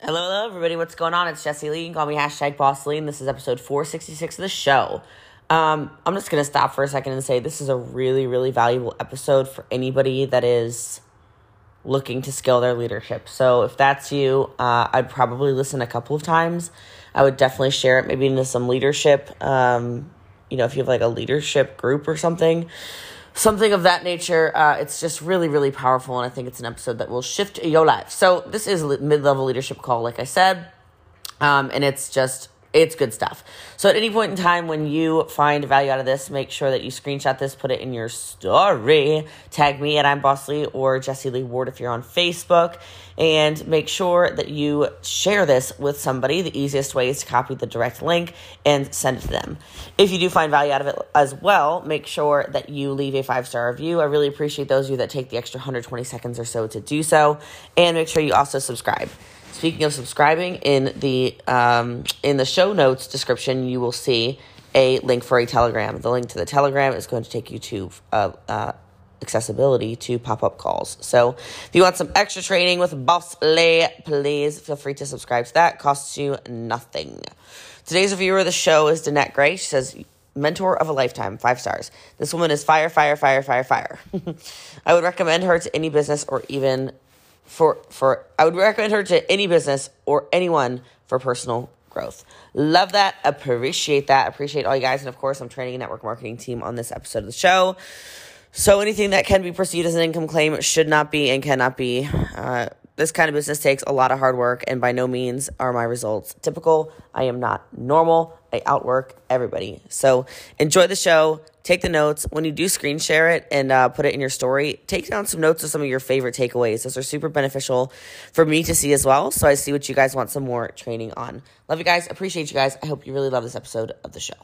Hello, hello, everybody. What's going on? It's Jesse Lee. You can call me hashtag Boss Lee, and this is episode 466 of the show. Um, I'm just going to stop for a second and say this is a really, really valuable episode for anybody that is looking to scale their leadership. So if that's you, uh, I'd probably listen a couple of times. I would definitely share it maybe into some leadership. Um, you know, if you have like a leadership group or something, something of that nature. Uh, it's just really, really powerful, and I think it's an episode that will shift your life. So this is a mid level leadership call, like I said, um, and it's just it's good stuff. So at any point in time when you find value out of this, make sure that you screenshot this, put it in your story, tag me at I'm Boss Lee or Jesse Lee Ward if you're on Facebook, and make sure that you share this with somebody. The easiest way is to copy the direct link and send it to them. If you do find value out of it as well, make sure that you leave a five star review. I really appreciate those of you that take the extra 120 seconds or so to do so, and make sure you also subscribe. Speaking of subscribing, in the um, in the show notes description, you will see a link for a Telegram. The link to the Telegram is going to take you to uh, uh, accessibility to pop up calls. So if you want some extra training with Boss Lee, please feel free to subscribe to that. Costs you nothing. Today's reviewer of the show is Danette Gray. She says, mentor of a lifetime, five stars. This woman is fire, fire, fire, fire, fire. I would recommend her to any business or even for for I would recommend her to any business or anyone for personal growth. Love that. Appreciate that. Appreciate all you guys. And of course, I'm training a network marketing team on this episode of the show. So anything that can be perceived as an income claim should not be and cannot be. Uh, this kind of business takes a lot of hard work, and by no means are my results typical. I am not normal. I outwork everybody. So enjoy the show. Take the notes. When you do screen share it and uh, put it in your story, take down some notes of some of your favorite takeaways. Those are super beneficial for me to see as well. So I see what you guys want some more training on. Love you guys. Appreciate you guys. I hope you really love this episode of the show.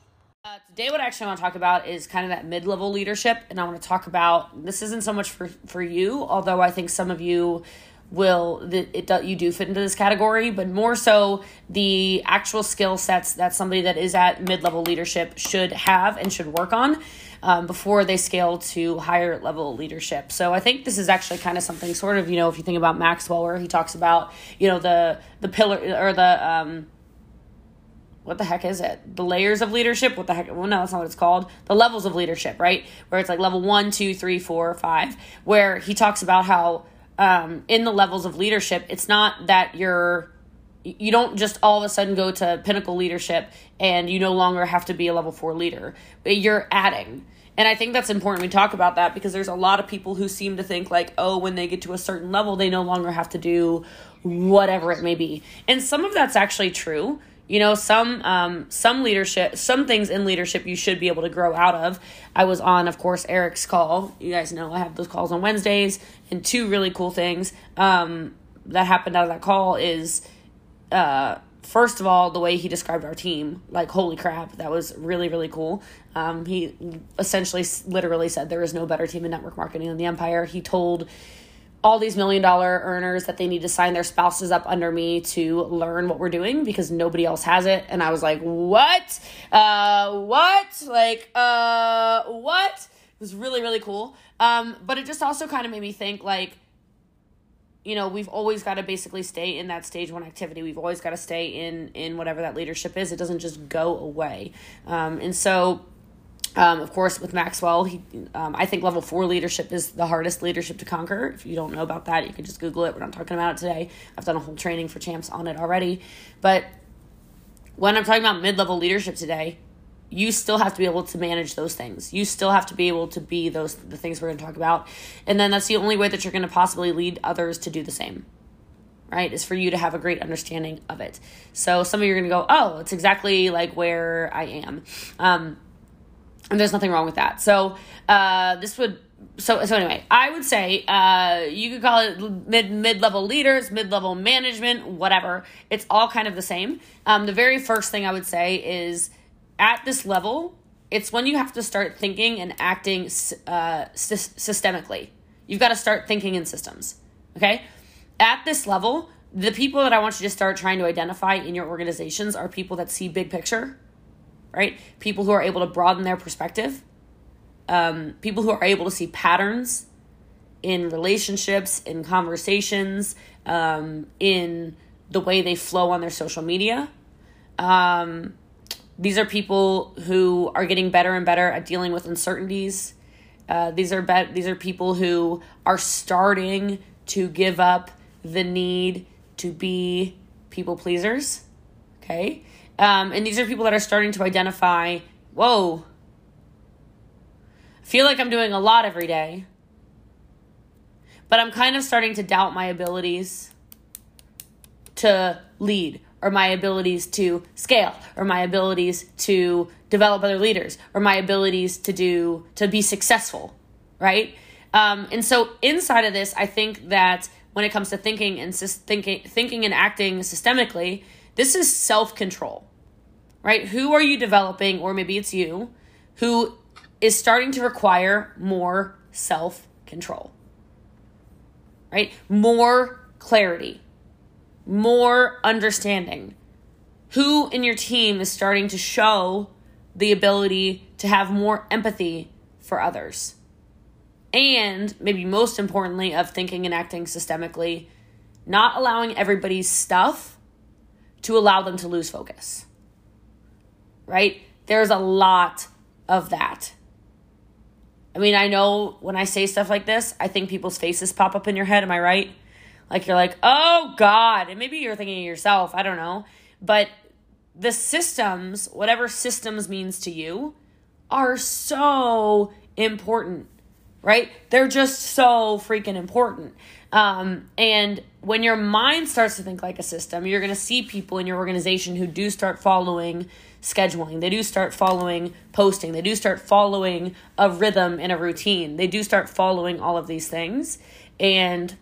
Uh, today, what I actually want to talk about is kind of that mid level leadership. And I want to talk about this isn't so much for, for you, although I think some of you will that it you do fit into this category, but more so the actual skill sets that somebody that is at mid level leadership should have and should work on. Um, before they scale to higher level leadership. So I think this is actually kind of something sort of, you know, if you think about Maxwell, where he talks about, you know, the the pillar or the um, what the heck is it? The layers of leadership? What the heck? Well, no, that's not what it's called. The levels of leadership, right? Where it's like level one, two, three, four, five, where he talks about how um, in the levels of leadership, it's not that you're you don't just all of a sudden go to pinnacle leadership and you no longer have to be a level four leader. But you're adding. And I think that's important we talk about that because there's a lot of people who seem to think like, oh, when they get to a certain level, they no longer have to do whatever it may be. And some of that's actually true. You know, some um, some leadership, some things in leadership you should be able to grow out of. I was on, of course, Eric's call. You guys know I have those calls on Wednesdays, and two really cool things um, that happened out of that call is, uh, first of all, the way he described our team. Like, holy crap, that was really really cool. Um, he essentially, literally said there is no better team in network marketing than the Empire. He told all these million dollar earners that they need to sign their spouses up under me to learn what we're doing because nobody else has it. And I was like, what? Uh, what? Like, uh, what? It was really, really cool. Um, but it just also kind of made me think like, you know, we've always got to basically stay in that stage one activity. We've always got to stay in in whatever that leadership is. It doesn't just go away. Um, and so um, of course, with Maxwell, he, um, I think level four leadership is the hardest leadership to conquer. If you don't know about that, you can just Google it. We're not talking about it today. I've done a whole training for champs on it already. But when I'm talking about mid level leadership today, you still have to be able to manage those things. You still have to be able to be those the things we're going to talk about. And then that's the only way that you're going to possibly lead others to do the same. Right? Is for you to have a great understanding of it. So some of you are going to go, "Oh, it's exactly like where I am." Um, and there's nothing wrong with that. So uh, this would so so anyway, I would say uh, you could call it mid mid level leaders, mid level management, whatever. It's all kind of the same. Um, the very first thing I would say is at this level, it's when you have to start thinking and acting uh, sy- systemically. You've got to start thinking in systems. Okay, at this level, the people that I want you to start trying to identify in your organizations are people that see big picture right? People who are able to broaden their perspective, um, people who are able to see patterns in relationships, in conversations, um, in the way they flow on their social media. Um, these are people who are getting better and better at dealing with uncertainties. Uh, these are be- these are people who are starting to give up the need to be people pleasers. Okay, um, and these are people that are starting to identify. Whoa, I feel like I'm doing a lot every day, but I'm kind of starting to doubt my abilities to lead or my abilities to scale or my abilities to develop other leaders or my abilities to do to be successful right um, and so inside of this i think that when it comes to thinking and thinking thinking and acting systemically this is self-control right who are you developing or maybe it's you who is starting to require more self-control right more clarity more understanding. Who in your team is starting to show the ability to have more empathy for others? And maybe most importantly, of thinking and acting systemically, not allowing everybody's stuff to allow them to lose focus. Right? There's a lot of that. I mean, I know when I say stuff like this, I think people's faces pop up in your head. Am I right? Like you're like, oh God. And maybe you're thinking of yourself, I don't know. But the systems, whatever systems means to you, are so important, right? They're just so freaking important. Um, and when your mind starts to think like a system, you're going to see people in your organization who do start following scheduling. They do start following posting. They do start following a rhythm and a routine. They do start following all of these things. And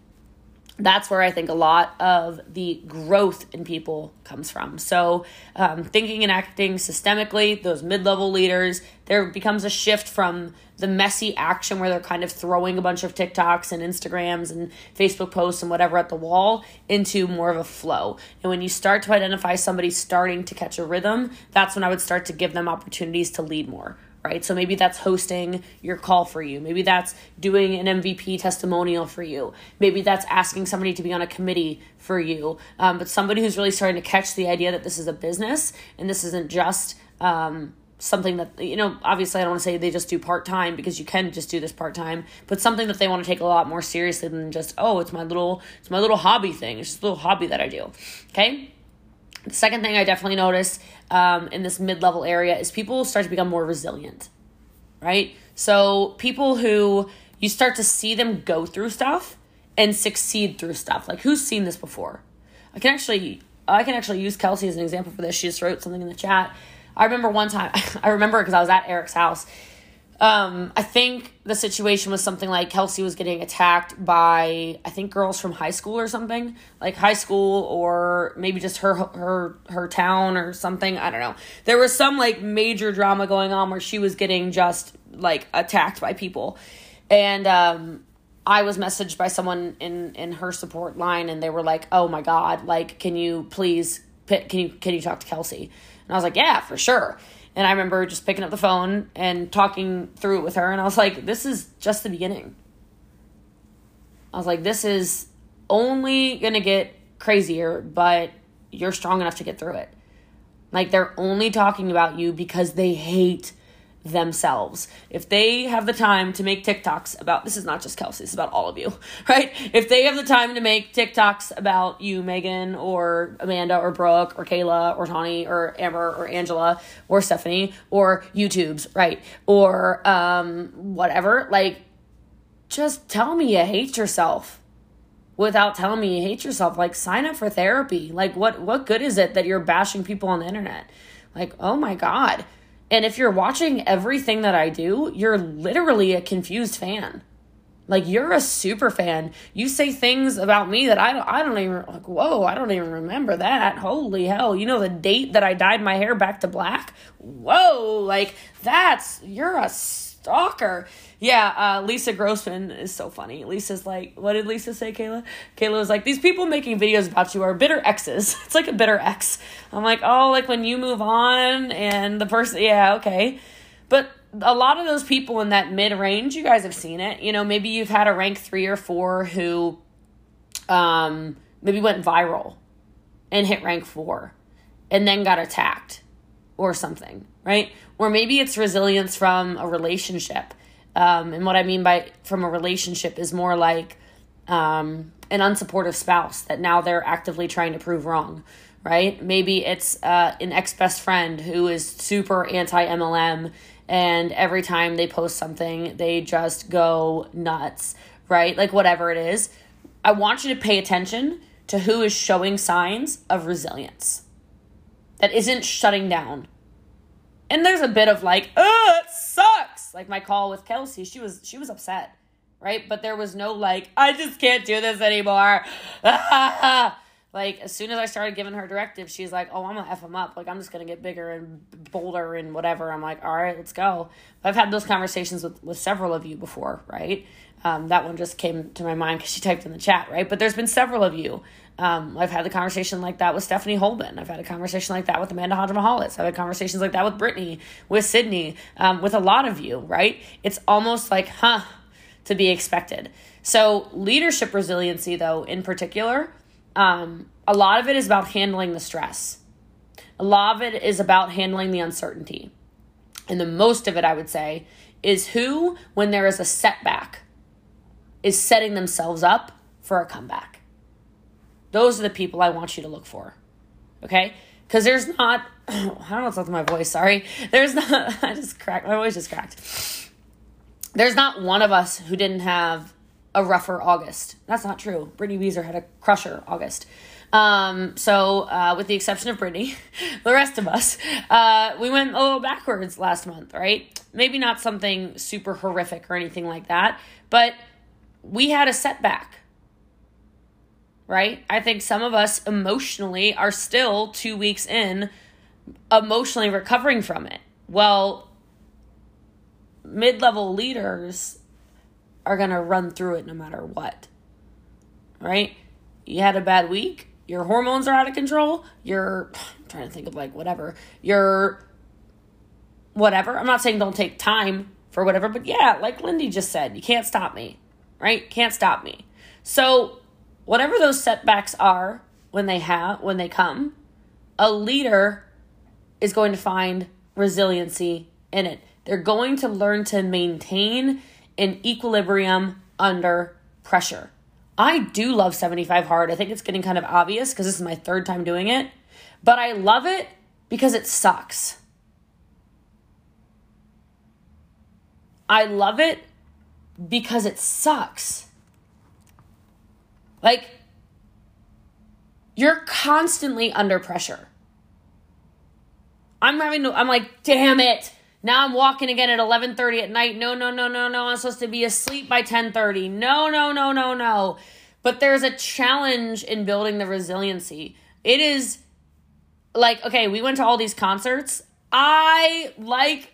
that's where I think a lot of the growth in people comes from. So, um, thinking and acting systemically, those mid level leaders, there becomes a shift from the messy action where they're kind of throwing a bunch of TikToks and Instagrams and Facebook posts and whatever at the wall into more of a flow. And when you start to identify somebody starting to catch a rhythm, that's when I would start to give them opportunities to lead more right? So maybe that's hosting your call for you. Maybe that's doing an MVP testimonial for you. Maybe that's asking somebody to be on a committee for you. Um, but somebody who's really starting to catch the idea that this is a business and this isn't just um, something that, you know, obviously I don't want to say they just do part time because you can just do this part time, but something that they want to take a lot more seriously than just, oh, it's my little, it's my little hobby thing. It's just a little hobby that I do. Okay. The second thing I definitely notice um, in this mid level area is people start to become more resilient, right? So people who you start to see them go through stuff and succeed through stuff. Like who's seen this before? I can actually I can actually use Kelsey as an example for this. She just wrote something in the chat. I remember one time I remember because I was at Eric's house um, I think the situation was something like Kelsey was getting attacked by I think girls from high school or something, like high school or maybe just her her her town or something. I don't know. There was some like major drama going on where she was getting just like attacked by people, and um, I was messaged by someone in in her support line, and they were like, "Oh my god, like, can you please can you can you talk to Kelsey?" And I was like, "Yeah, for sure." And I remember just picking up the phone and talking through it with her. And I was like, this is just the beginning. I was like, this is only going to get crazier, but you're strong enough to get through it. Like, they're only talking about you because they hate themselves. If they have the time to make TikToks about this is not just Kelsey, it's about all of you, right? If they have the time to make TikToks about you, Megan, or Amanda, or Brooke, or Kayla, or Tawny, or Amber, or Angela, or Stephanie, or YouTube's, right? Or um whatever, like just tell me you hate yourself without telling me you hate yourself. Like sign up for therapy. Like what what good is it that you're bashing people on the internet? Like, oh my God and if you're watching everything that I do, you're literally a confused fan. Like you're a super fan. You say things about me that I don't I don't even like whoa, I don't even remember that. Holy hell. You know the date that I dyed my hair back to black? Whoa, like that's you're a stalker. Yeah, uh, Lisa Grossman is so funny. Lisa's like, what did Lisa say, Kayla? Kayla was like, these people making videos about you are bitter exes. It's like a bitter ex. I'm like, oh, like when you move on and the person, yeah, okay. But a lot of those people in that mid range, you guys have seen it. You know, maybe you've had a rank three or four who um, maybe went viral and hit rank four and then got attacked or something, right? Or maybe it's resilience from a relationship. Um, and what I mean by from a relationship is more like um, an unsupportive spouse that now they're actively trying to prove wrong, right? Maybe it's uh, an ex best friend who is super anti MLM and every time they post something, they just go nuts, right? Like whatever it is. I want you to pay attention to who is showing signs of resilience that isn't shutting down. And there's a bit of like, oh, it sucks. Like my call with Kelsey, she was she was upset, right? But there was no like, I just can't do this anymore. like as soon as I started giving her directives, she's like, "Oh, I'm gonna f them up. Like I'm just gonna get bigger and bolder and whatever." I'm like, "All right, let's go." I've had those conversations with with several of you before, right? Um, that one just came to my mind because she typed in the chat, right? But there's been several of you. Um, I've had the conversation like that with Stephanie Holden. I've had a conversation like that with Amanda Hodgemahalis. I've had conversations like that with Brittany, with Sydney, um, with a lot of you, right? It's almost like, huh, to be expected. So, leadership resiliency, though, in particular, um, a lot of it is about handling the stress. A lot of it is about handling the uncertainty. And the most of it, I would say, is who, when there is a setback, is setting themselves up for a comeback. Those are the people I want you to look for. Okay? Because there's not, I don't know what's up with my voice, sorry. There's not, I just cracked, my voice just cracked. There's not one of us who didn't have a rougher August. That's not true. Brittany Weezer had a crusher August. Um, so, uh, with the exception of Brittany, the rest of us, uh, we went a little backwards last month, right? Maybe not something super horrific or anything like that, but we had a setback, right? I think some of us emotionally are still two weeks in, emotionally recovering from it. Well, mid level leaders are going to run through it no matter what, right? You had a bad week, your hormones are out of control, you're I'm trying to think of like whatever, you're whatever. I'm not saying don't take time for whatever, but yeah, like Lindy just said, you can't stop me, right? Can't stop me. So, whatever those setbacks are when they have when they come, a leader is going to find resiliency in it. They're going to learn to maintain an equilibrium under pressure. I do love 75 hard. I think it's getting kind of obvious because this is my third time doing it, but I love it because it sucks. I love it because it sucks. Like, you're constantly under pressure. I'm having to, I'm like, damn it. Now I'm walking again at 11:30 at night. No, no, no, no, no. I'm supposed to be asleep by 10:30. No, no, no, no, no. But there's a challenge in building the resiliency. It is like, okay, we went to all these concerts. I like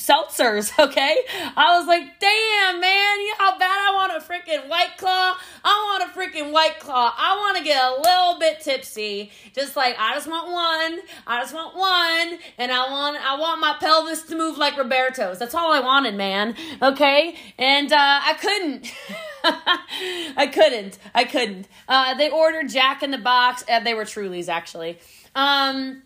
seltzers, okay? I was like, damn, man, you know how bad I want a freaking white claw? I want a freaking white claw. I want to get a little bit tipsy. Just like I just want one. I just want one. And I want I want my pelvis to move like Roberto's. That's all I wanted, man. Okay? And uh I couldn't. I couldn't. I couldn't. Uh they ordered Jack in the Box. Uh, they were Trulies actually. Um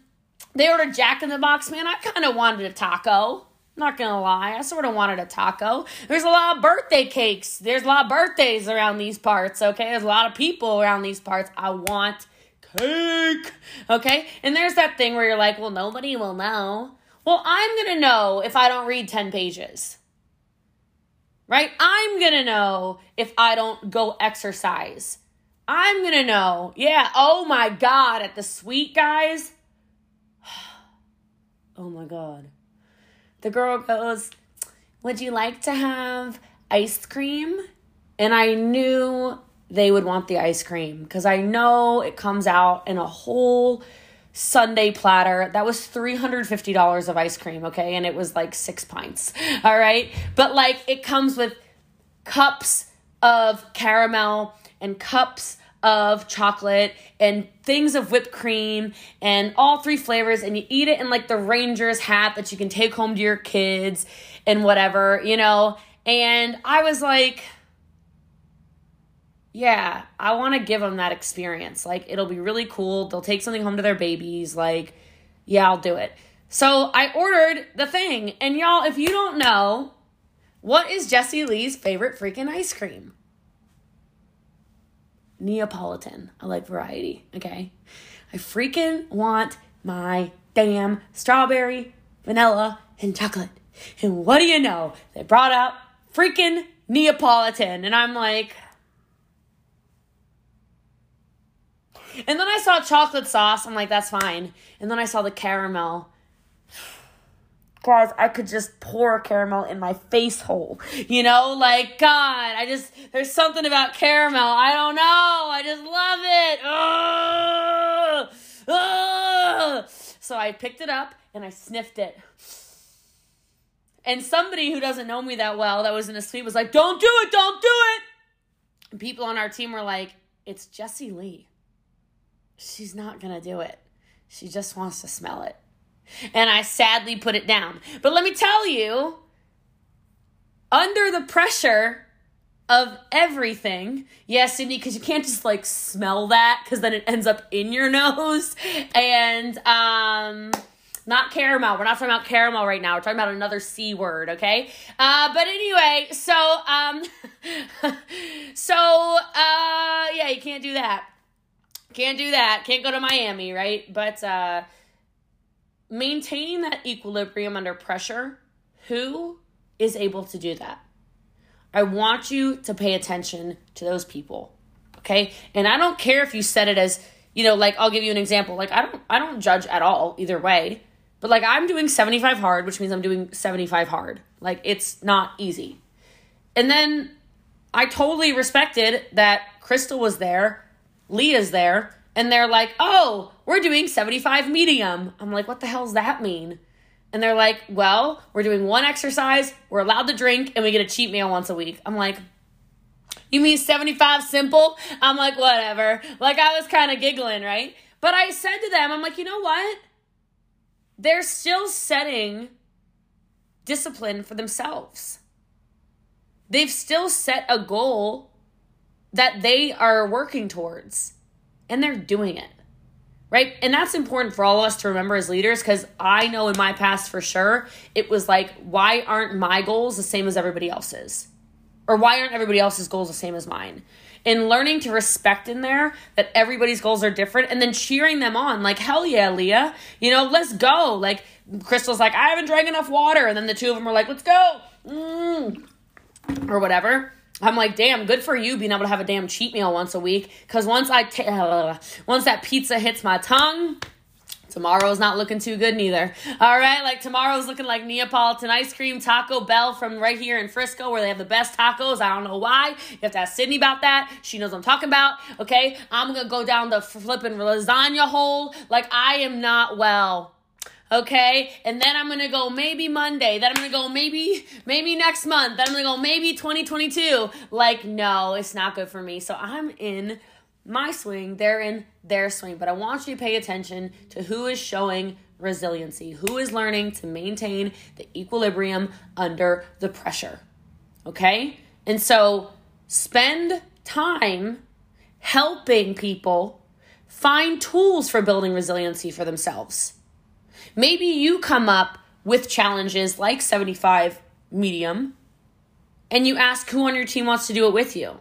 they ordered Jack in the Box, man. I kind of wanted a taco. Not gonna lie, I sort of wanted a taco. There's a lot of birthday cakes. There's a lot of birthdays around these parts, okay? There's a lot of people around these parts. I want cake, okay? And there's that thing where you're like, well, nobody will know. Well, I'm gonna know if I don't read 10 pages, right? I'm gonna know if I don't go exercise. I'm gonna know, yeah, oh my God, at the suite guys. oh my God the girl goes, Would you like to have ice cream? And I knew they would want the ice cream because I know it comes out in a whole sundae platter. That was $350 of ice cream, okay? And it was like six pints, all right? But like it comes with cups of caramel and cups of chocolate and things of whipped cream and all three flavors and you eat it in like the ranger's hat that you can take home to your kids and whatever, you know. And I was like yeah, I want to give them that experience. Like, it'll be really cool. They'll take something home to their babies. Like, yeah, I'll do it. So I ordered the thing. And y'all, if you don't know, what is Jesse Lee's favorite freaking ice cream? Neapolitan. I like variety, okay? I freaking want my damn strawberry, vanilla, and chocolate. And what do you know? They brought out freaking Neapolitan. And I'm like, And then I saw chocolate sauce. I'm like, that's fine. And then I saw the caramel. Guys, I could just pour caramel in my face hole. You know, like, God, I just, there's something about caramel. I don't know. I just love it. Ugh! Ugh! So I picked it up and I sniffed it. And somebody who doesn't know me that well that was in a suite was like, don't do it, don't do it. And people on our team were like, it's Jesse Lee she's not going to do it. She just wants to smell it. And I sadly put it down. But let me tell you, under the pressure of everything, yes, Cindy, because you can't just like smell that because then it ends up in your nose. And, um, not caramel. We're not talking about caramel right now. We're talking about another C word, okay? Uh, but anyway, so, um, so, uh, yeah, you can't do that. Can't do that. Can't go to Miami, right? But uh, maintaining that equilibrium under pressure, who is able to do that? I want you to pay attention to those people. Okay? And I don't care if you said it as, you know, like I'll give you an example. Like I don't I don't judge at all either way. But like I'm doing 75 hard, which means I'm doing 75 hard. Like it's not easy. And then I totally respected that Crystal was there Leah's there, and they're like, oh, we're doing 75 medium. I'm like, what the hell's that mean? And they're like, well, we're doing one exercise, we're allowed to drink, and we get a cheat meal once a week. I'm like, you mean 75 simple? I'm like, whatever. Like, I was kind of giggling, right? But I said to them, I'm like, you know what? They're still setting discipline for themselves. They've still set a goal that they are working towards and they're doing it. Right? And that's important for all of us to remember as leaders because I know in my past for sure, it was like, why aren't my goals the same as everybody else's? Or why aren't everybody else's goals the same as mine? And learning to respect in there that everybody's goals are different and then cheering them on, like, hell yeah, Leah, you know, let's go. Like, Crystal's like, I haven't drank enough water. And then the two of them are like, let's go. Mm. Or whatever I'm like, damn, good for you being able to have a damn cheat meal once a week. Because once I t- once that pizza hits my tongue, tomorrow's not looking too good neither. All right, like tomorrow's looking like Neapolitan ice cream, Taco Bell from right here in Frisco, where they have the best tacos. I don't know why. You have to ask Sydney about that. She knows I'm talking about. Okay, I'm gonna go down the flipping lasagna hole. Like I am not well okay? And then i'm gonna go maybe monday then i'm gonna go maybe maybe next month then i'm gonna go maybe 2022 like no it's not good for me. So i'm in my swing they're in their swing. But i want you to pay attention to who is showing resiliency who is learning to maintain the equilibrium under the pressure okay? And so spend time helping people find tools for building resiliency for themselves Maybe you come up with challenges like 75 medium and you ask who on your team wants to do it with you.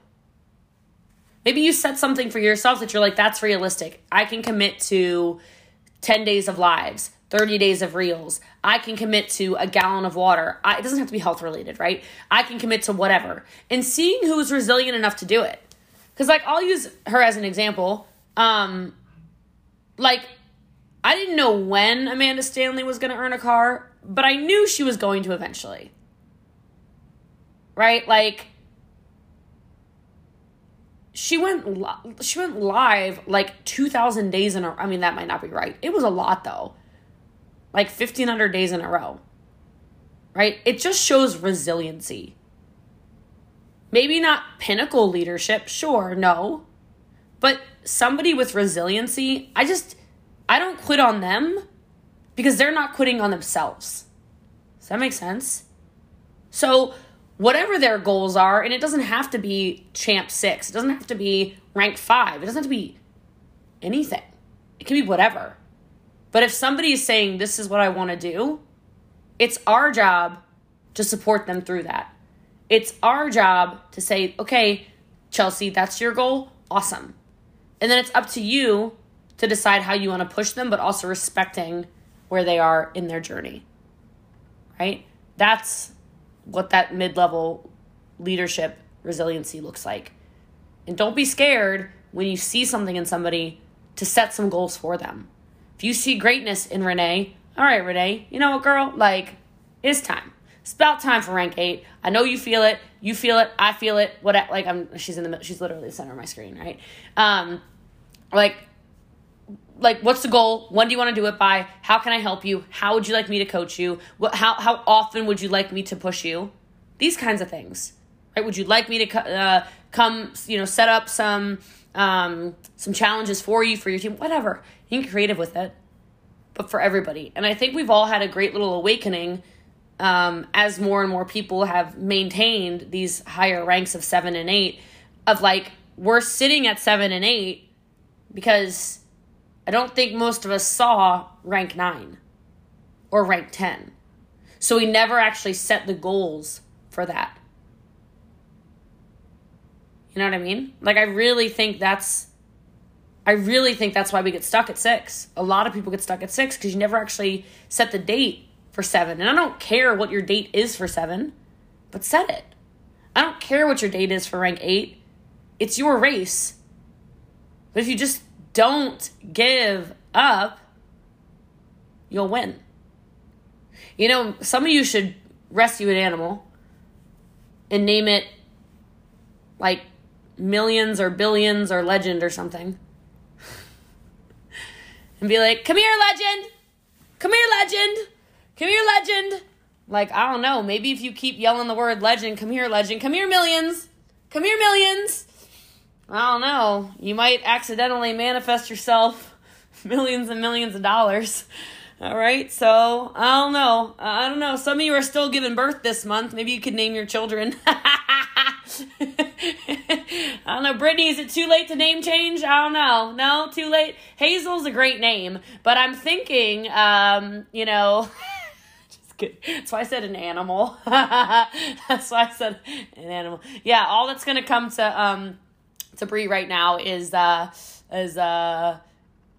Maybe you set something for yourself that you're like, that's realistic. I can commit to 10 days of lives, 30 days of reels. I can commit to a gallon of water. I, it doesn't have to be health related, right? I can commit to whatever. And seeing who's resilient enough to do it. Because, like, I'll use her as an example. Um, like, I didn't know when Amanda Stanley was going to earn a car, but I knew she was going to eventually. Right? Like she went li- she went live like 2000 days in a I mean that might not be right. It was a lot though. Like 1500 days in a row. Right? It just shows resiliency. Maybe not pinnacle leadership, sure, no. But somebody with resiliency, I just I don't quit on them because they're not quitting on themselves. Does that make sense? So whatever their goals are, and it doesn't have to be champ six, it doesn't have to be rank five, it doesn't have to be anything. It can be whatever. But if somebody is saying, This is what I want to do, it's our job to support them through that. It's our job to say, Okay, Chelsea, that's your goal. Awesome. And then it's up to you to decide how you want to push them, but also respecting where they are in their journey. Right? That's what that mid level leadership resiliency looks like. And don't be scared when you see something in somebody to set some goals for them. If you see greatness in Renee, all right, Renee, you know what, girl? Like, it's time. It's about time for rank eight. I know you feel it. You feel it. I feel it. What? Like I'm. She's in the. She's literally the center of my screen, right? Um, like, like what's the goal? When do you want to do it by? How can I help you? How would you like me to coach you? What? How? How often would you like me to push you? These kinds of things, right? Would you like me to uh, come? You know, set up some um, some challenges for you for your team. Whatever. You can creative with it, but for everybody. And I think we've all had a great little awakening um, as more and more people have maintained these higher ranks of seven and eight, of like, we're sitting at seven and eight because I don't think most of us saw rank nine or rank 10. So we never actually set the goals for that. You know what I mean? Like, I really think that's. I really think that's why we get stuck at six. A lot of people get stuck at six because you never actually set the date for seven. And I don't care what your date is for seven, but set it. I don't care what your date is for rank eight. It's your race. But if you just don't give up, you'll win. You know, some of you should rescue an animal and name it like millions or billions or legend or something. and be like, come here, legend! Come here, legend! Come here, legend. Like, I don't know. Maybe if you keep yelling the word legend, come here, legend. Come here, millions. Come here, millions. I don't know. You might accidentally manifest yourself millions and millions of dollars. All right, so I don't know. I don't know. Some of you are still giving birth this month. Maybe you could name your children. I don't know. Brittany, is it too late to name change? I don't know. No, too late. Hazel's a great name, but I'm thinking, um, you know. That's why I said an animal. that's why I said an animal. Yeah, all that's gonna come to um to Brie right now is uh is uh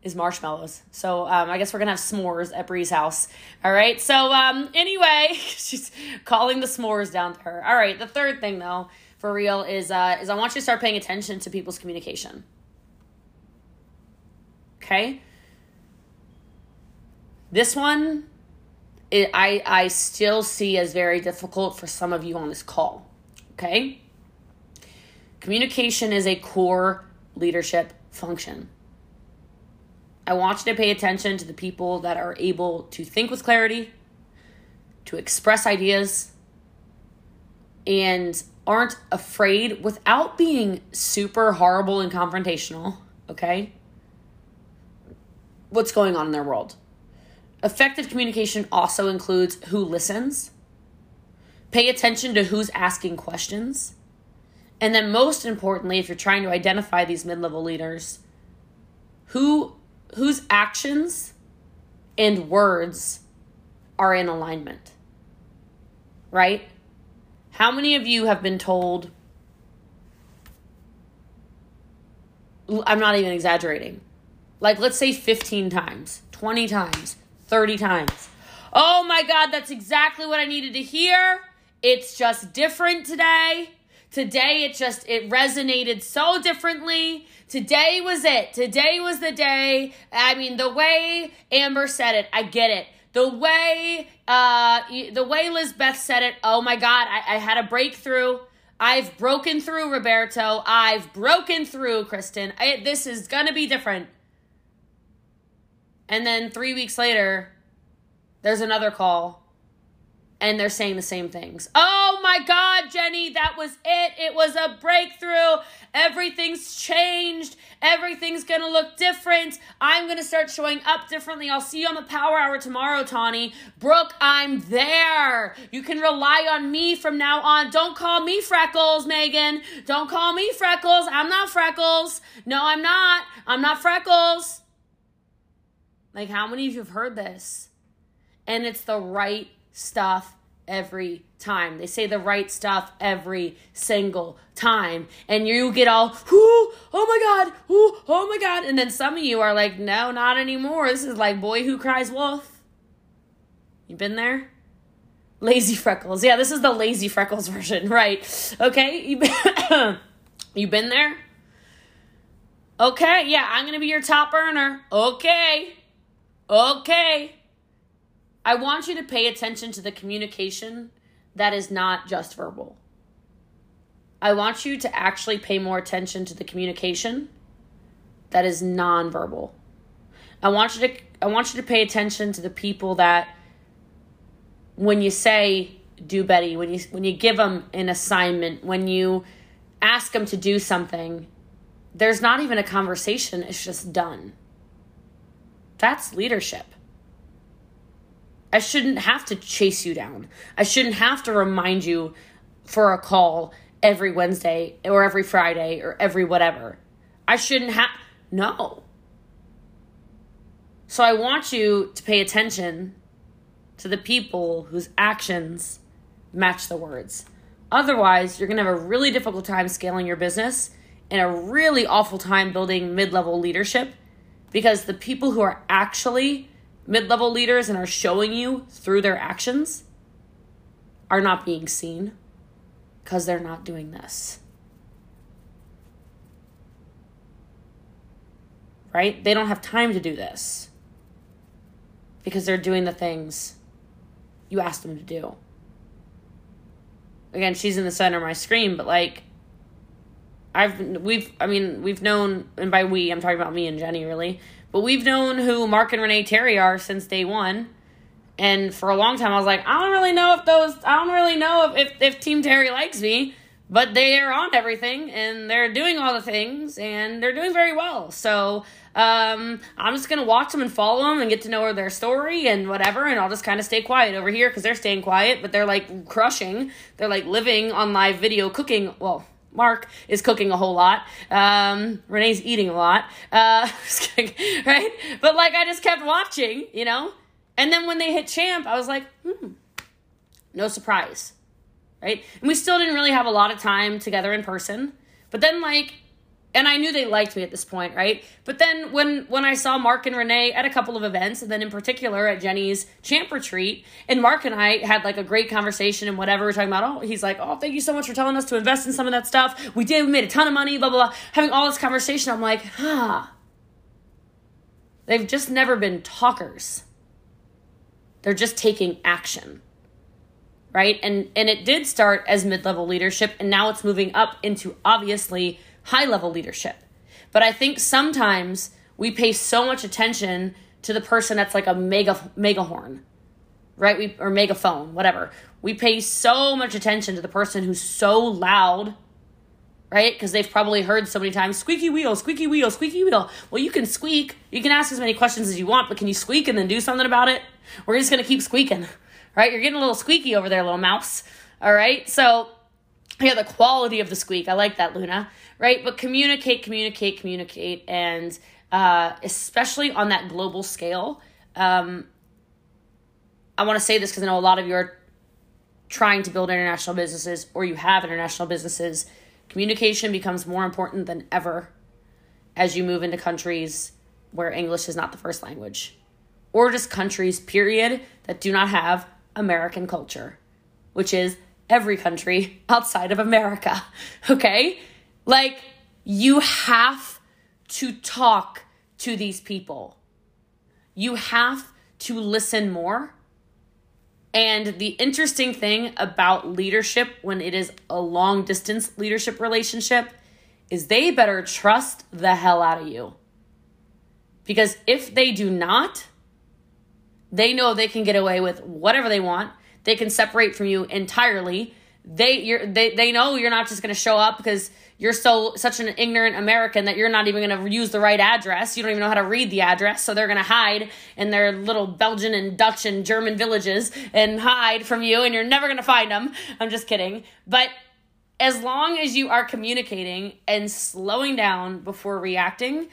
is marshmallows. So um, I guess we're gonna have s'mores at Bree's house. All right. So um, anyway, she's calling the s'mores down to her. All right. The third thing though, for real, is uh, is I want you to start paying attention to people's communication. Okay. This one it, I, I still see as very difficult for some of you on this call. Okay? Communication is a core leadership function. I want you to pay attention to the people that are able to think with clarity, to express ideas, and aren't afraid without being super horrible and confrontational, okay? What's going on in their world? Effective communication also includes who listens, pay attention to who's asking questions, and then most importantly, if you're trying to identify these mid-level leaders, who whose actions and words are in alignment. Right? How many of you have been told I'm not even exaggerating. Like let's say 15 times, 20 times 30 times. Oh my God, that's exactly what I needed to hear. It's just different today. Today it just it resonated so differently. Today was it. Today was the day. I mean, the way Amber said it, I get it. The way uh the way Lizbeth said it, oh my god, I, I had a breakthrough. I've broken through, Roberto. I've broken through, Kristen. I, this is gonna be different. And then three weeks later, there's another call and they're saying the same things. Oh my God, Jenny, that was it. It was a breakthrough. Everything's changed. Everything's going to look different. I'm going to start showing up differently. I'll see you on the power hour tomorrow, Tawny. Brooke, I'm there. You can rely on me from now on. Don't call me Freckles, Megan. Don't call me Freckles. I'm not Freckles. No, I'm not. I'm not Freckles. Like, how many of you have heard this? And it's the right stuff every time. They say the right stuff every single time. And you get all, Ooh, oh my God, oh my God. And then some of you are like, no, not anymore. This is like Boy Who Cries Wolf. You been there? Lazy Freckles. Yeah, this is the Lazy Freckles version, right? Okay, you been, you been there? Okay, yeah, I'm gonna be your top earner. Okay, okay. I want you to pay attention to the communication that is not just verbal. I want you to actually pay more attention to the communication that is nonverbal. I want you to I want you to pay attention to the people that when you say do Betty, when you when you give them an assignment, when you ask them to do something, there's not even a conversation, it's just done. That's leadership. I shouldn't have to chase you down. I shouldn't have to remind you for a call every Wednesday or every Friday or every whatever. I shouldn't have. No. So I want you to pay attention to the people whose actions match the words. Otherwise, you're going to have a really difficult time scaling your business and a really awful time building mid level leadership because the people who are actually mid level leaders and are showing you through their actions are not being seen because they're not doing this. Right? They don't have time to do this because they're doing the things you asked them to do. Again, she's in the center of my screen, but like, I've we've I mean we've known and by we I'm talking about me and Jenny really but we've known who Mark and Renee Terry are since day one. And for a long time, I was like, I don't really know if those, I don't really know if, if, if Team Terry likes me, but they're on everything and they're doing all the things and they're doing very well. So um, I'm just going to watch them and follow them and get to know their story and whatever. And I'll just kind of stay quiet over here because they're staying quiet, but they're like crushing. They're like living on live video cooking. Well, Mark is cooking a whole lot. Um, Renee's eating a lot. Uh, right? But like, I just kept watching, you know? And then when they hit champ, I was like, hmm, no surprise. Right? And we still didn't really have a lot of time together in person. But then, like, and I knew they liked me at this point, right? But then when when I saw Mark and Renee at a couple of events, and then in particular at Jenny's champ retreat, and Mark and I had like a great conversation and whatever we're talking about. Oh, he's like, oh, thank you so much for telling us to invest in some of that stuff. We did. We made a ton of money. Blah blah blah. Having all this conversation, I'm like, huh. They've just never been talkers. They're just taking action right and and it did start as mid-level leadership and now it's moving up into obviously high level leadership. But I think sometimes we pay so much attention to the person that's like a mega megahorn, right? We or megaphone, whatever. We pay so much attention to the person who's so loud, right? Because they've probably heard so many times, squeaky wheel, squeaky wheel, squeaky wheel. Well, you can squeak. You can ask as many questions as you want, but can you squeak and then do something about it? We're just gonna keep squeaking, right? You're getting a little squeaky over there, little mouse. All right. So yeah, the quality of the squeak. I like that, Luna right? But communicate, communicate, communicate, and uh, especially on that global scale. Um, I want to say this because I know a lot of you are trying to build international businesses or you have international businesses. Communication becomes more important than ever as you move into countries where English is not the first language, or just countries, period, that do not have American culture, which is every country outside of America. Okay? Like, you have to talk to these people. You have to listen more. And the interesting thing about leadership when it is a long distance leadership relationship is they better trust the hell out of you. Because if they do not, they know they can get away with whatever they want. They can separate from you entirely they you're they, they know you're not just going to show up because you're so such an ignorant American that you're not even going to use the right address. You don't even know how to read the address, so they're going to hide in their little Belgian and Dutch and German villages and hide from you, and you're never going to find them. I'm just kidding, but as long as you are communicating and slowing down before reacting,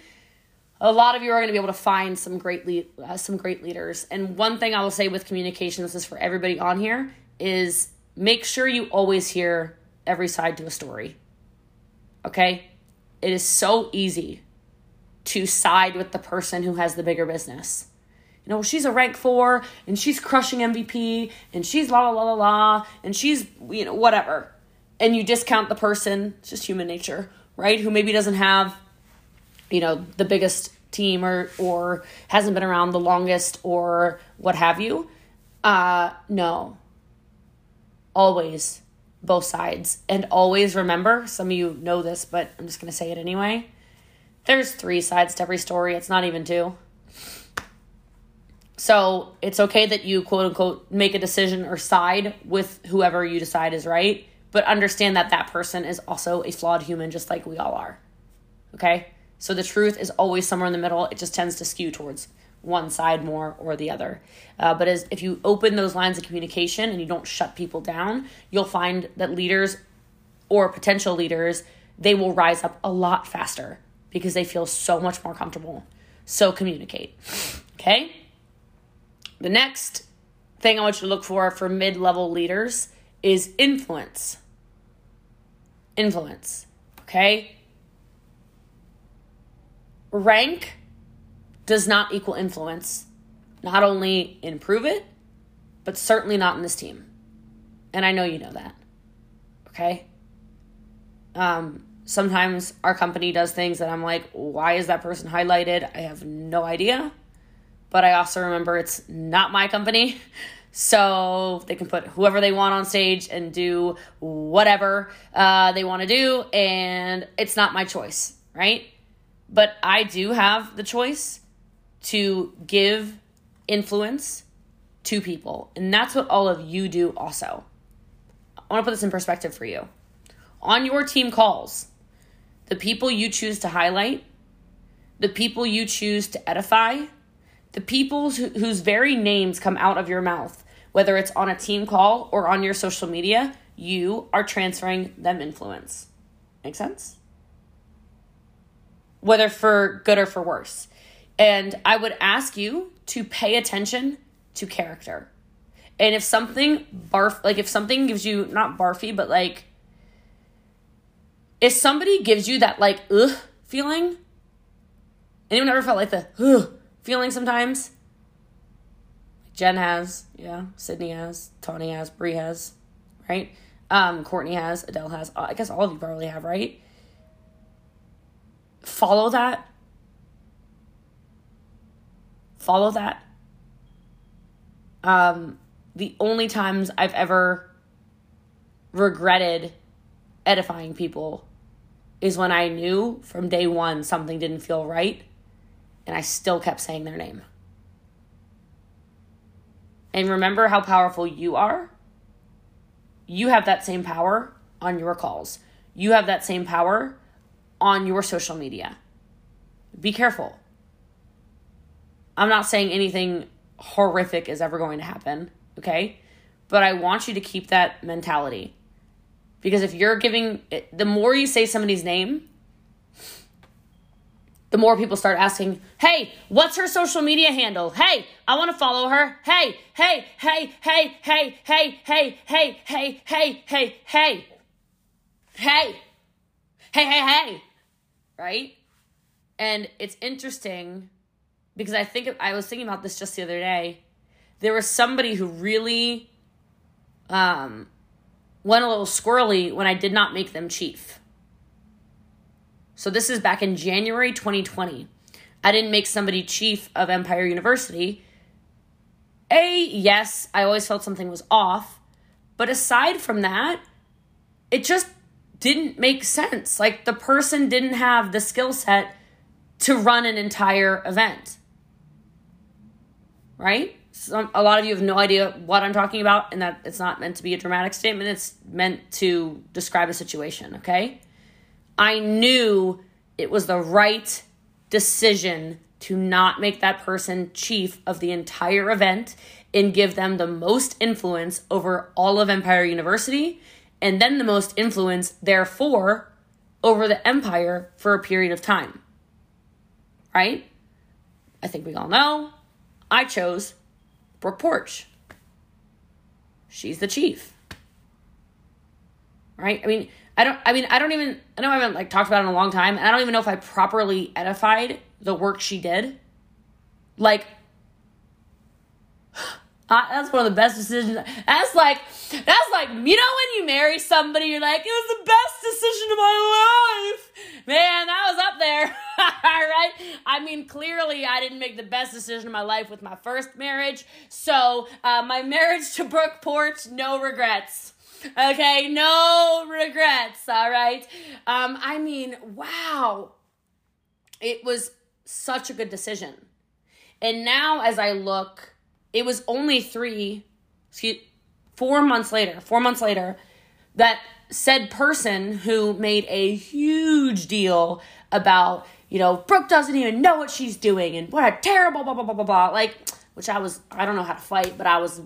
a lot of you are going to be able to find some great lead, uh, some great leaders. And one thing I will say with communication, this is for everybody on here, is make sure you always hear every side to a story. Okay? It is so easy to side with the person who has the bigger business. You know, she's a rank four and she's crushing MVP and she's la la la la la and she's, you know, whatever. And you discount the person, it's just human nature, right? Who maybe doesn't have, you know, the biggest team or or hasn't been around the longest or what have you. Uh no. Always both sides. And always remember, some of you know this, but I'm just going to say it anyway. There's three sides to every story, it's not even two. So it's okay that you quote unquote make a decision or side with whoever you decide is right, but understand that that person is also a flawed human just like we all are. Okay? So the truth is always somewhere in the middle. It just tends to skew towards one side more or the other. Uh, but as if you open those lines of communication and you don't shut people down, you'll find that leaders or potential leaders they will rise up a lot faster because they feel so much more comfortable. So communicate. Okay? The next thing I want you to look for for mid-level leaders is influence. Influence. Okay? Rank does not equal influence. Not only improve it, but certainly not in this team. And I know you know that. Okay? Um, sometimes our company does things that I'm like, why is that person highlighted? I have no idea. But I also remember it's not my company. So they can put whoever they want on stage and do whatever uh, they want to do. And it's not my choice, right? But I do have the choice to give influence to people. And that's what all of you do also. I want to put this in perspective for you. On your team calls, the people you choose to highlight, the people you choose to edify, the people whose very names come out of your mouth, whether it's on a team call or on your social media, you are transferring them influence. Make sense? Whether for good or for worse. And I would ask you to pay attention to character. And if something barf, like if something gives you, not barfy, but like, if somebody gives you that like, ugh feeling, anyone ever felt like the ugh feeling sometimes? Jen has, yeah. Sydney has, Tawny has, Brie has, right? Um, Courtney has, Adele has. I guess all of you probably have, right? Follow that follow that. Um, the only times I've ever regretted edifying people is when I knew from day one something didn't feel right and I still kept saying their name. And remember how powerful you are. You have that same power on your calls, you have that same power on your social media. Be careful. I'm not saying anything horrific is ever going to happen, okay? But I want you to keep that mentality. Because if you're giving, the more you say somebody's name, the more people start asking, hey, what's her social media handle? Hey, I want to follow her. Hey, hey, hey, hey, hey, hey, hey, hey, hey, hey, hey, hey, hey, hey, hey, hey, hey. right? And it's interesting because I think I was thinking about this just the other day. There was somebody who really um, went a little squirrely when I did not make them chief. So this is back in January 2020. I didn't make somebody chief of Empire University. A, yes, I always felt something was off. But aside from that, it just didn't make sense. Like the person didn't have the skill set to run an entire event right? Some, a lot of you have no idea what I'm talking about, and that it's not meant to be a dramatic statement. It's meant to describe a situation, okay? I knew it was the right decision to not make that person chief of the entire event and give them the most influence over all of Empire University and then the most influence, therefore, over the empire for a period of time. Right? I think we all know I chose Brooke Porch. She's the chief. Right? I mean, I don't I mean, I don't even I know I haven't like talked about it in a long time, and I don't even know if I properly edified the work she did. Like uh, that's one of the best decisions. That's like, that's like, you know, when you marry somebody, you're like, it was the best decision of my life. Man, that was up there. All right. I mean, clearly I didn't make the best decision of my life with my first marriage. So, uh, my marriage to Brooke Porch, no regrets. Okay, no regrets. All right. Um, I mean, wow. It was such a good decision. And now as I look, it was only three, excuse, four months later, four months later, that said person who made a huge deal about, you know, Brooke doesn't even know what she's doing and what a terrible blah blah blah blah blah. Like, which I was, I don't know how to fight, but I was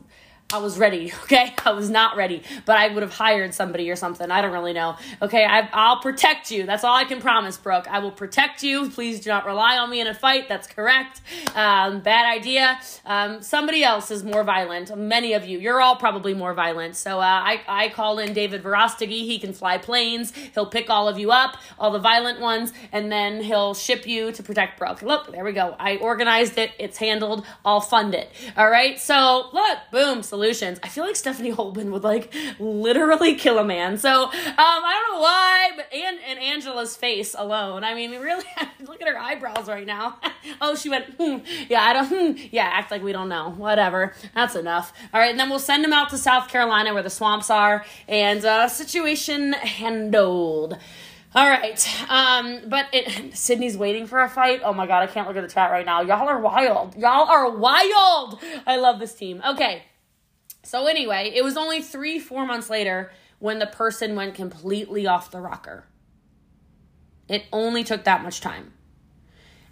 I was ready, okay? I was not ready, but I would have hired somebody or something. I don't really know. Okay, I, will protect you. That's all I can promise, Brooke. I will protect you. Please do not rely on me in a fight. That's correct. Um, bad idea. Um, somebody else is more violent. Many of you, you're all probably more violent. So uh, I, I call in David Verostegui. He can fly planes. He'll pick all of you up, all the violent ones, and then he'll ship you to protect Brooke. Look, there we go. I organized it. It's handled. I'll fund it. All right. So look, boom I feel like Stephanie Holman would like literally kill a man. So um, I don't know why, but and and Angela's face alone. I mean, really, look at her eyebrows right now. oh, she went. Hmm. Yeah, I don't. Hmm. Yeah, act like we don't know. Whatever. That's enough. All right, and then we'll send him out to South Carolina where the swamps are, and uh, situation handled. All right. Um, but it, Sydney's waiting for a fight. Oh my god, I can't look at the chat right now. Y'all are wild. Y'all are wild. I love this team. Okay. So anyway, it was only three, four months later when the person went completely off the rocker. It only took that much time.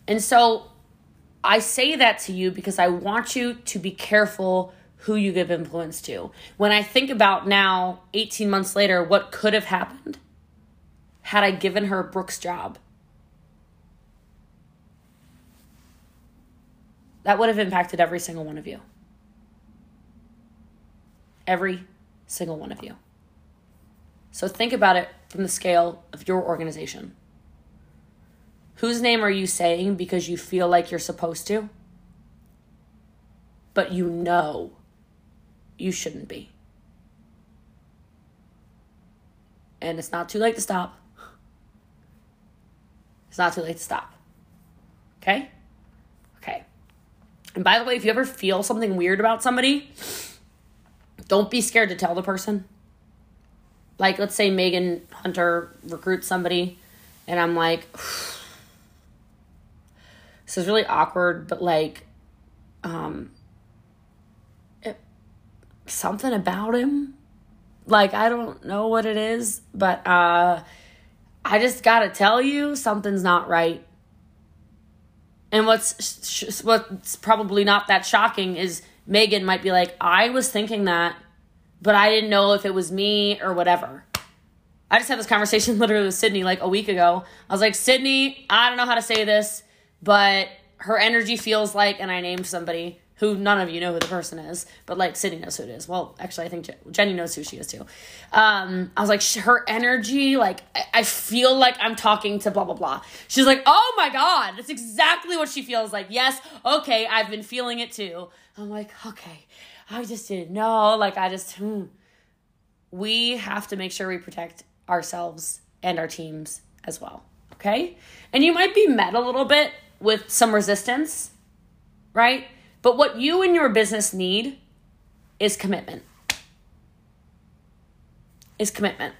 And so I say that to you because I want you to be careful who you give influence to. When I think about now, 18 months later, what could have happened, had I given her Brooke's job. That would have impacted every single one of you. Every single one of you. So think about it from the scale of your organization. Whose name are you saying because you feel like you're supposed to? But you know you shouldn't be. And it's not too late to stop. It's not too late to stop. Okay? Okay. And by the way, if you ever feel something weird about somebody, don't be scared to tell the person. Like, let's say Megan Hunter recruits somebody, and I'm like, this is really awkward, but like, um, it, something about him. Like, I don't know what it is, but, uh, I just gotta tell you, something's not right. And what's sh- what's probably not that shocking is Megan might be like, I was thinking that, but I didn't know if it was me or whatever. I just had this conversation literally with Sydney like a week ago. I was like, Sydney, I don't know how to say this, but her energy feels like, and I named somebody who none of you know who the person is, but like Sydney knows who it is. Well, actually, I think Jenny knows who she is too. Um, I was like, her energy, like, I feel like I'm talking to blah, blah, blah. She's like, oh my God, that's exactly what she feels like. Yes, okay, I've been feeling it too. I'm like, okay, I just didn't know. Like, I just, hmm. We have to make sure we protect ourselves and our teams as well. Okay? And you might be met a little bit with some resistance, right? But what you and your business need is commitment. Is commitment.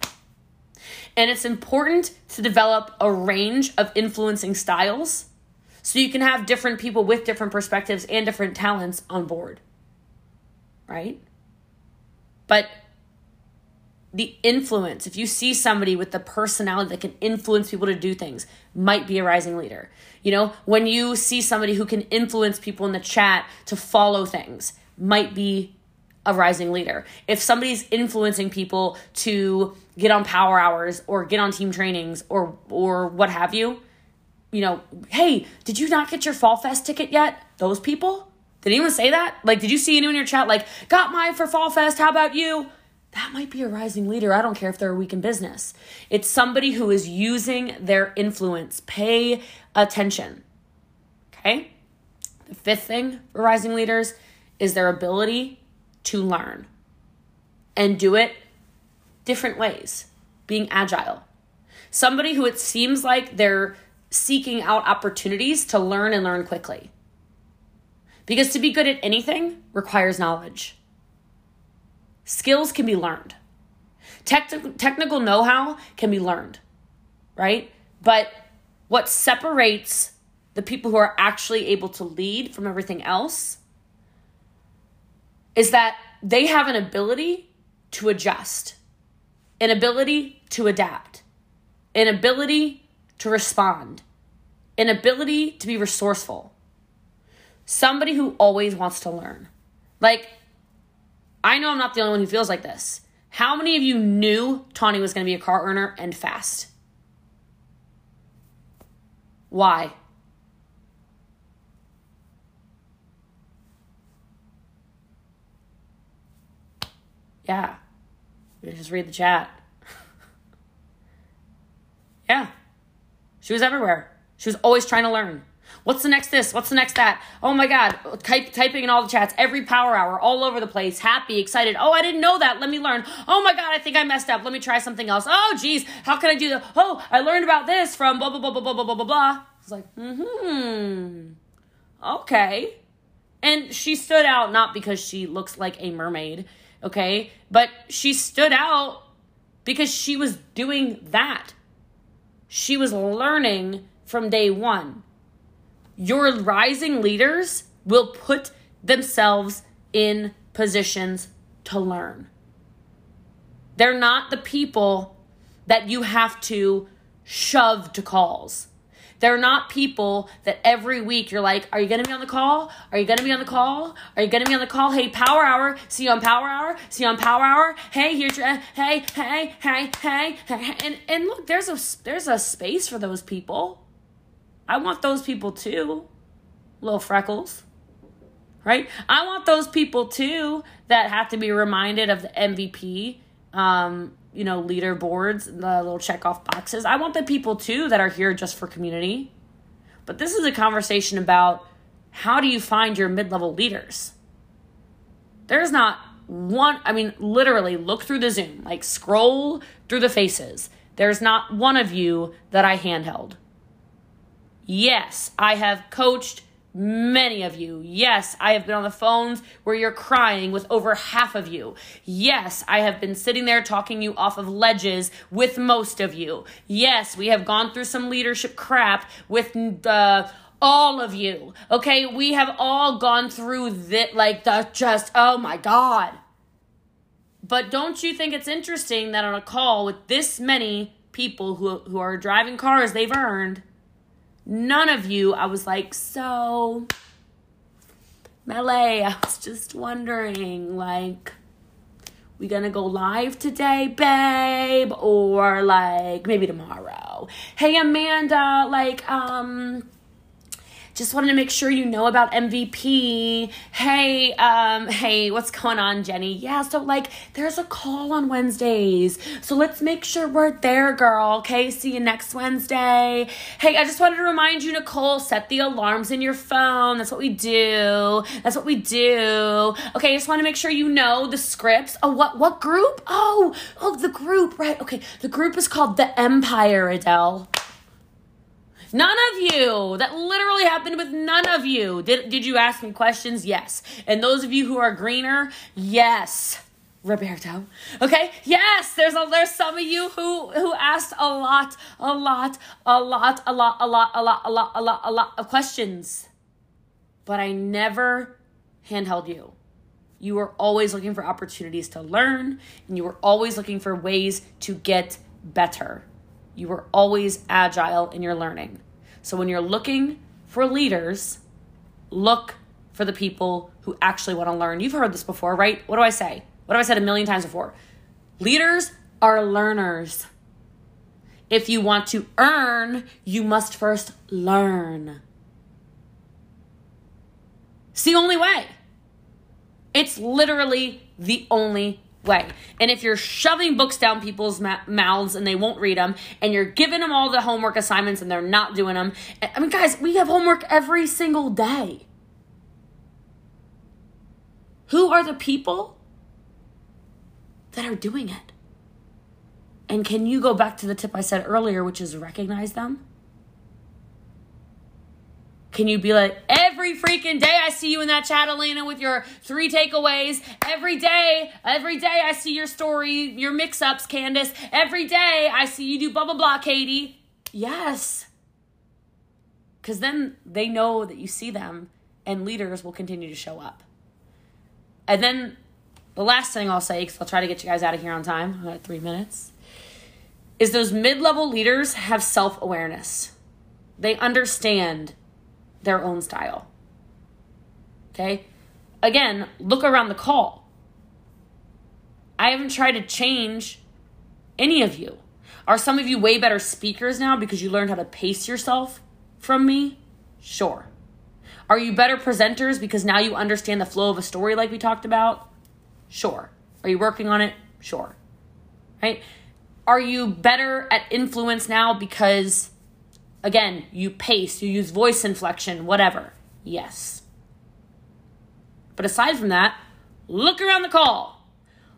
And it's important to develop a range of influencing styles So you can have different people with different perspectives and different talents on board. Right? But the influence, if you see somebody with the personality that can influence people to do things, might be a rising leader. You know, when you see somebody who can influence people in the chat to follow things, might be a rising leader. If somebody's influencing people to get on power hours or get on team trainings or or what have you, you know, hey, did you not get your Fall Fest ticket yet? Those people? Did anyone say that? Like, did you see anyone in your chat like, got mine for Fall Fest? How about you? That might be a rising leader. I don't care if they're a week in business. It's somebody who is using their influence. Pay attention. Okay? The fifth thing for rising leaders is their ability to learn and do it different ways, being agile. Somebody who it seems like they're seeking out opportunities to learn and learn quickly. Because to be good at anything requires knowledge. Skills can be learned. Techn- technical know how can be learned, right? But what separates the people who are actually able to lead from everything else is that they have an ability to adjust, an ability to adapt, an ability to respond, an ability to be resourceful. Somebody who always wants to learn. Like, I know I'm not the only one who feels like this. How many of you knew Tawny was going to be a car earner and fast? Why? Yeah. Just read the chat. yeah. She was everywhere. She was always trying to learn. What's the next this? What's the next that? Oh my God. Type, typing in all the chats, every power hour, all over the place, happy, excited. Oh, I didn't know that. Let me learn. Oh my God, I think I messed up. Let me try something else. Oh, geez, how can I do that? Oh, I learned about this from blah, blah, blah, blah, blah, blah, blah, blah, blah. I was like, hmm, okay. And she stood out not because she looks like a mermaid okay? But she stood out because she was doing that. She was learning from day one. Your rising leaders will put themselves in positions to learn. They're not the people that you have to shove to calls. They're not people that every week you're like, Are you gonna be on the call? Are you gonna be on the call? Are you gonna be on the call? Hey, power hour. See you on power hour. See you on power hour. Hey, here's your hey, hey, hey, hey, hey. And and look, there's a there's a space for those people. I want those people too. Little freckles. Right? I want those people too that have to be reminded of the MVP. Um, you know, leaderboards, the little check off boxes. I want the people too that are here just for community. But this is a conversation about how do you find your mid level leaders? There's not one, I mean, literally look through the Zoom, like scroll through the faces. There's not one of you that I handheld. Yes, I have coached Many of you. Yes, I have been on the phones where you're crying with over half of you. Yes, I have been sitting there talking you off of ledges with most of you. Yes, we have gone through some leadership crap with the all of you. Okay, we have all gone through that like the just oh my god. But don't you think it's interesting that on a call with this many people who who are driving cars they've earned none of you, I was like, so, Melee, I was just wondering, like, we gonna go live today, babe? Or like maybe tomorrow? Hey Amanda, like, um, just wanted to make sure you know about MVP. Hey, um, hey, what's going on, Jenny? Yeah, so like there's a call on Wednesdays. So let's make sure we're there, girl. Okay, see you next Wednesday. Hey, I just wanted to remind you, Nicole, set the alarms in your phone. That's what we do. That's what we do. Okay, I just want to make sure you know the scripts. Oh, what what group? Oh, oh, the group, right. Okay, the group is called the Empire, Adele. None of you. That literally happened with none of you. Did, did you ask me questions? Yes. And those of you who are greener, yes. Roberto. Okay? Yes, there's a there's some of you who who asked a lot, a lot, a lot, a lot, a lot, a lot, a lot, a lot, a lot of questions. But I never handheld you. You were always looking for opportunities to learn, and you were always looking for ways to get better. You were always agile in your learning. So when you're looking for leaders, look for the people who actually want to learn. You've heard this before, right? What do I say? What have I said a million times before? Leaders are learners. If you want to earn, you must first learn. It's the only way. It's literally the only way. And if you're shoving books down people's ma- mouths and they won't read them, and you're giving them all the homework assignments and they're not doing them, eh, I mean, guys, we have homework every single day. Who are the people that are doing it? And can you go back to the tip I said earlier, which is recognize them? Can you be like, every freaking day I see you in that chat, Elena, with your three takeaways. Every day, every day I see your story, your mix ups, Candace. Every day I see you do blah, blah, blah, Katie. Yes. Because then they know that you see them and leaders will continue to show up. And then the last thing I'll say, because I'll try to get you guys out of here on time, I got three minutes, is those mid level leaders have self awareness. They understand their own style. Okay? Again, look around the call. I haven't tried to change any of you. Are some of you way better speakers now because you learned how to pace yourself from me? Sure. Are you better presenters because now you understand the flow of a story like we talked about? Sure. Are you working on it? Sure. Right? Are you better at influence now because Again, you pace, you use voice inflection, whatever. Yes. But aside from that, look around the call.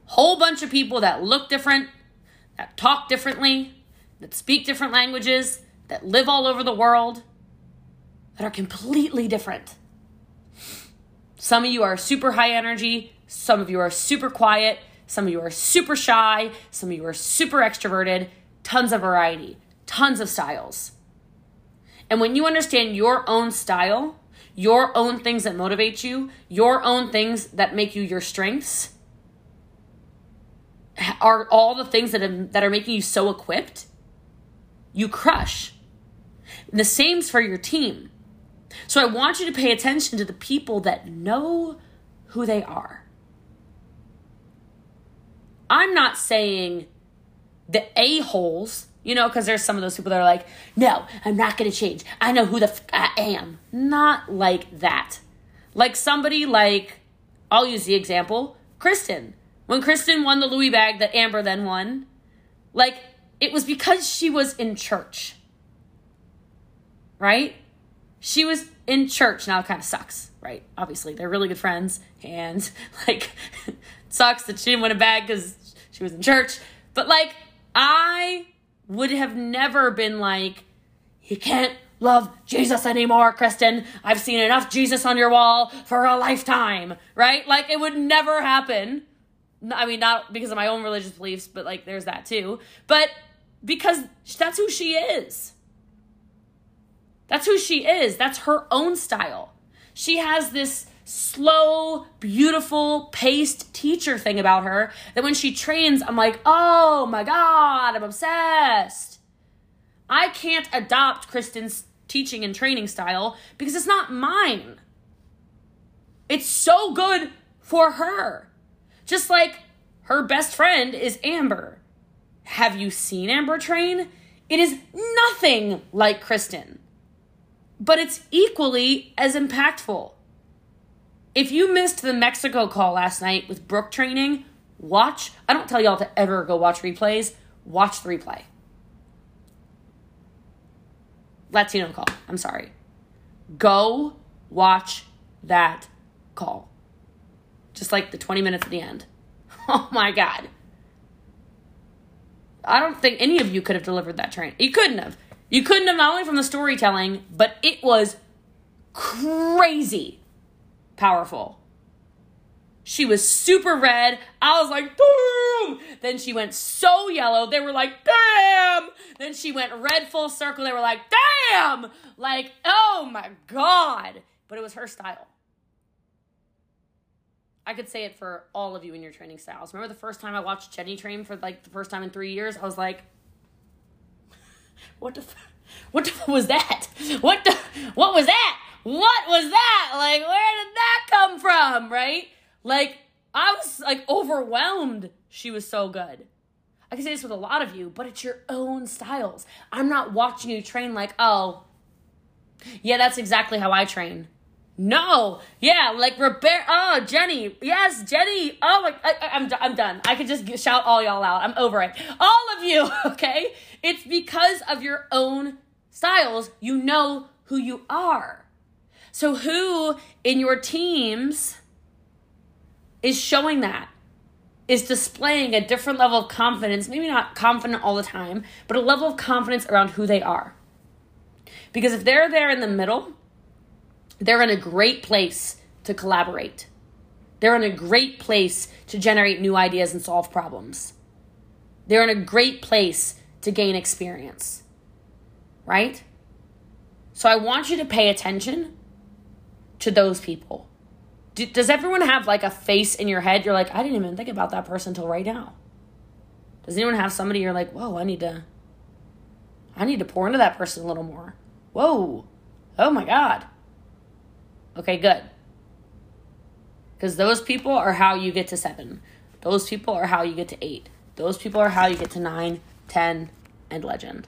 Whole bunch of people that look different, that talk differently, that speak different languages, that live all over the world, that are completely different. Some of you are super high energy, some of you are super quiet, some of you are super shy, some of you are super extroverted, tons of variety, tons of styles. And when you understand your own style, your own things that motivate you, your own things that make you your strengths, are all the things that are, that are making you so equipped, you crush. And the same's for your team. So I want you to pay attention to the people that know who they are. I'm not saying the a-holes you know, because there's some of those people that are like, no, I'm not going to change. I know who the f- I am. Not like that. Like somebody like, I'll use the example, Kristen. When Kristen won the Louis bag that Amber then won, like, it was because she was in church. Right? She was in church. Now it kind of sucks, right? Obviously, they're really good friends, and like, sucks that she didn't win a bag because she was in church. But like, I would have never been like, you can't love Jesus anymore, Kristen. I've seen enough Jesus on your wall for a lifetime, right? Like it would never happen. I mean, not because of my own religious beliefs, but like there's that too. But because that's who she is. That's who she is. That's her own style. She has this slow, beautiful, paced teacher thing about her that when she trains, I'm like, oh my God, I'm obsessed. I can't adopt Kristen's teaching and training style because it's not mine. It's so good for her. Just like her best friend is Amber. Have you seen Amber train? It is nothing like Kristen, but it's equally as impactful. If you missed the Mexico call last night with Brooke training, watch. I don't tell y'all to ever go watch replays. Watch the replay. Latino call. I'm sorry. Go watch that call. Just like the 20 minutes at the end. Oh my God. I don't think any of you could have delivered that train. You couldn't have. You couldn't have, not only from the storytelling, but it was crazy powerful. She was super red. I was like, boom. Then she went so yellow. They were like, damn. Then she went red full circle. They were like, damn. Like, oh my God. But it was her style. I could say it for all of you in your training styles. Remember the first time I watched Jenny train for like the first time in three years? I was like, what the, f- what the f- was that? What the, what was that? What was that? Like, where did that come from? Right? Like, I was like overwhelmed. She was so good. I can say this with a lot of you, but it's your own styles. I'm not watching you train like, oh, yeah, that's exactly how I train. No, yeah, like Robert. Oh, Jenny. Yes, Jenny. Oh my, I, I'm I'm done. I could just shout all y'all out. I'm over it. All of you. Okay, it's because of your own styles. You know who you are. So who in your teams is showing that? Is displaying a different level of confidence, maybe not confident all the time, but a level of confidence around who they are. Because if they're there in the middle, they're in a great place to collaborate. They're in a great place to generate new ideas and solve problems. They're in a great place to gain experience. Right? So I want you to pay attention to those people. Do, does everyone have like a face in your head? You're like, I didn't even think about that person until right now. Does anyone have somebody you're like, whoa, I need to, I need to pour into that person a little more. Whoa, oh my God. Okay, good. Because those people are how you get to seven. Those people are how you get to eight. Those people are how you get to nine, ten, and legend.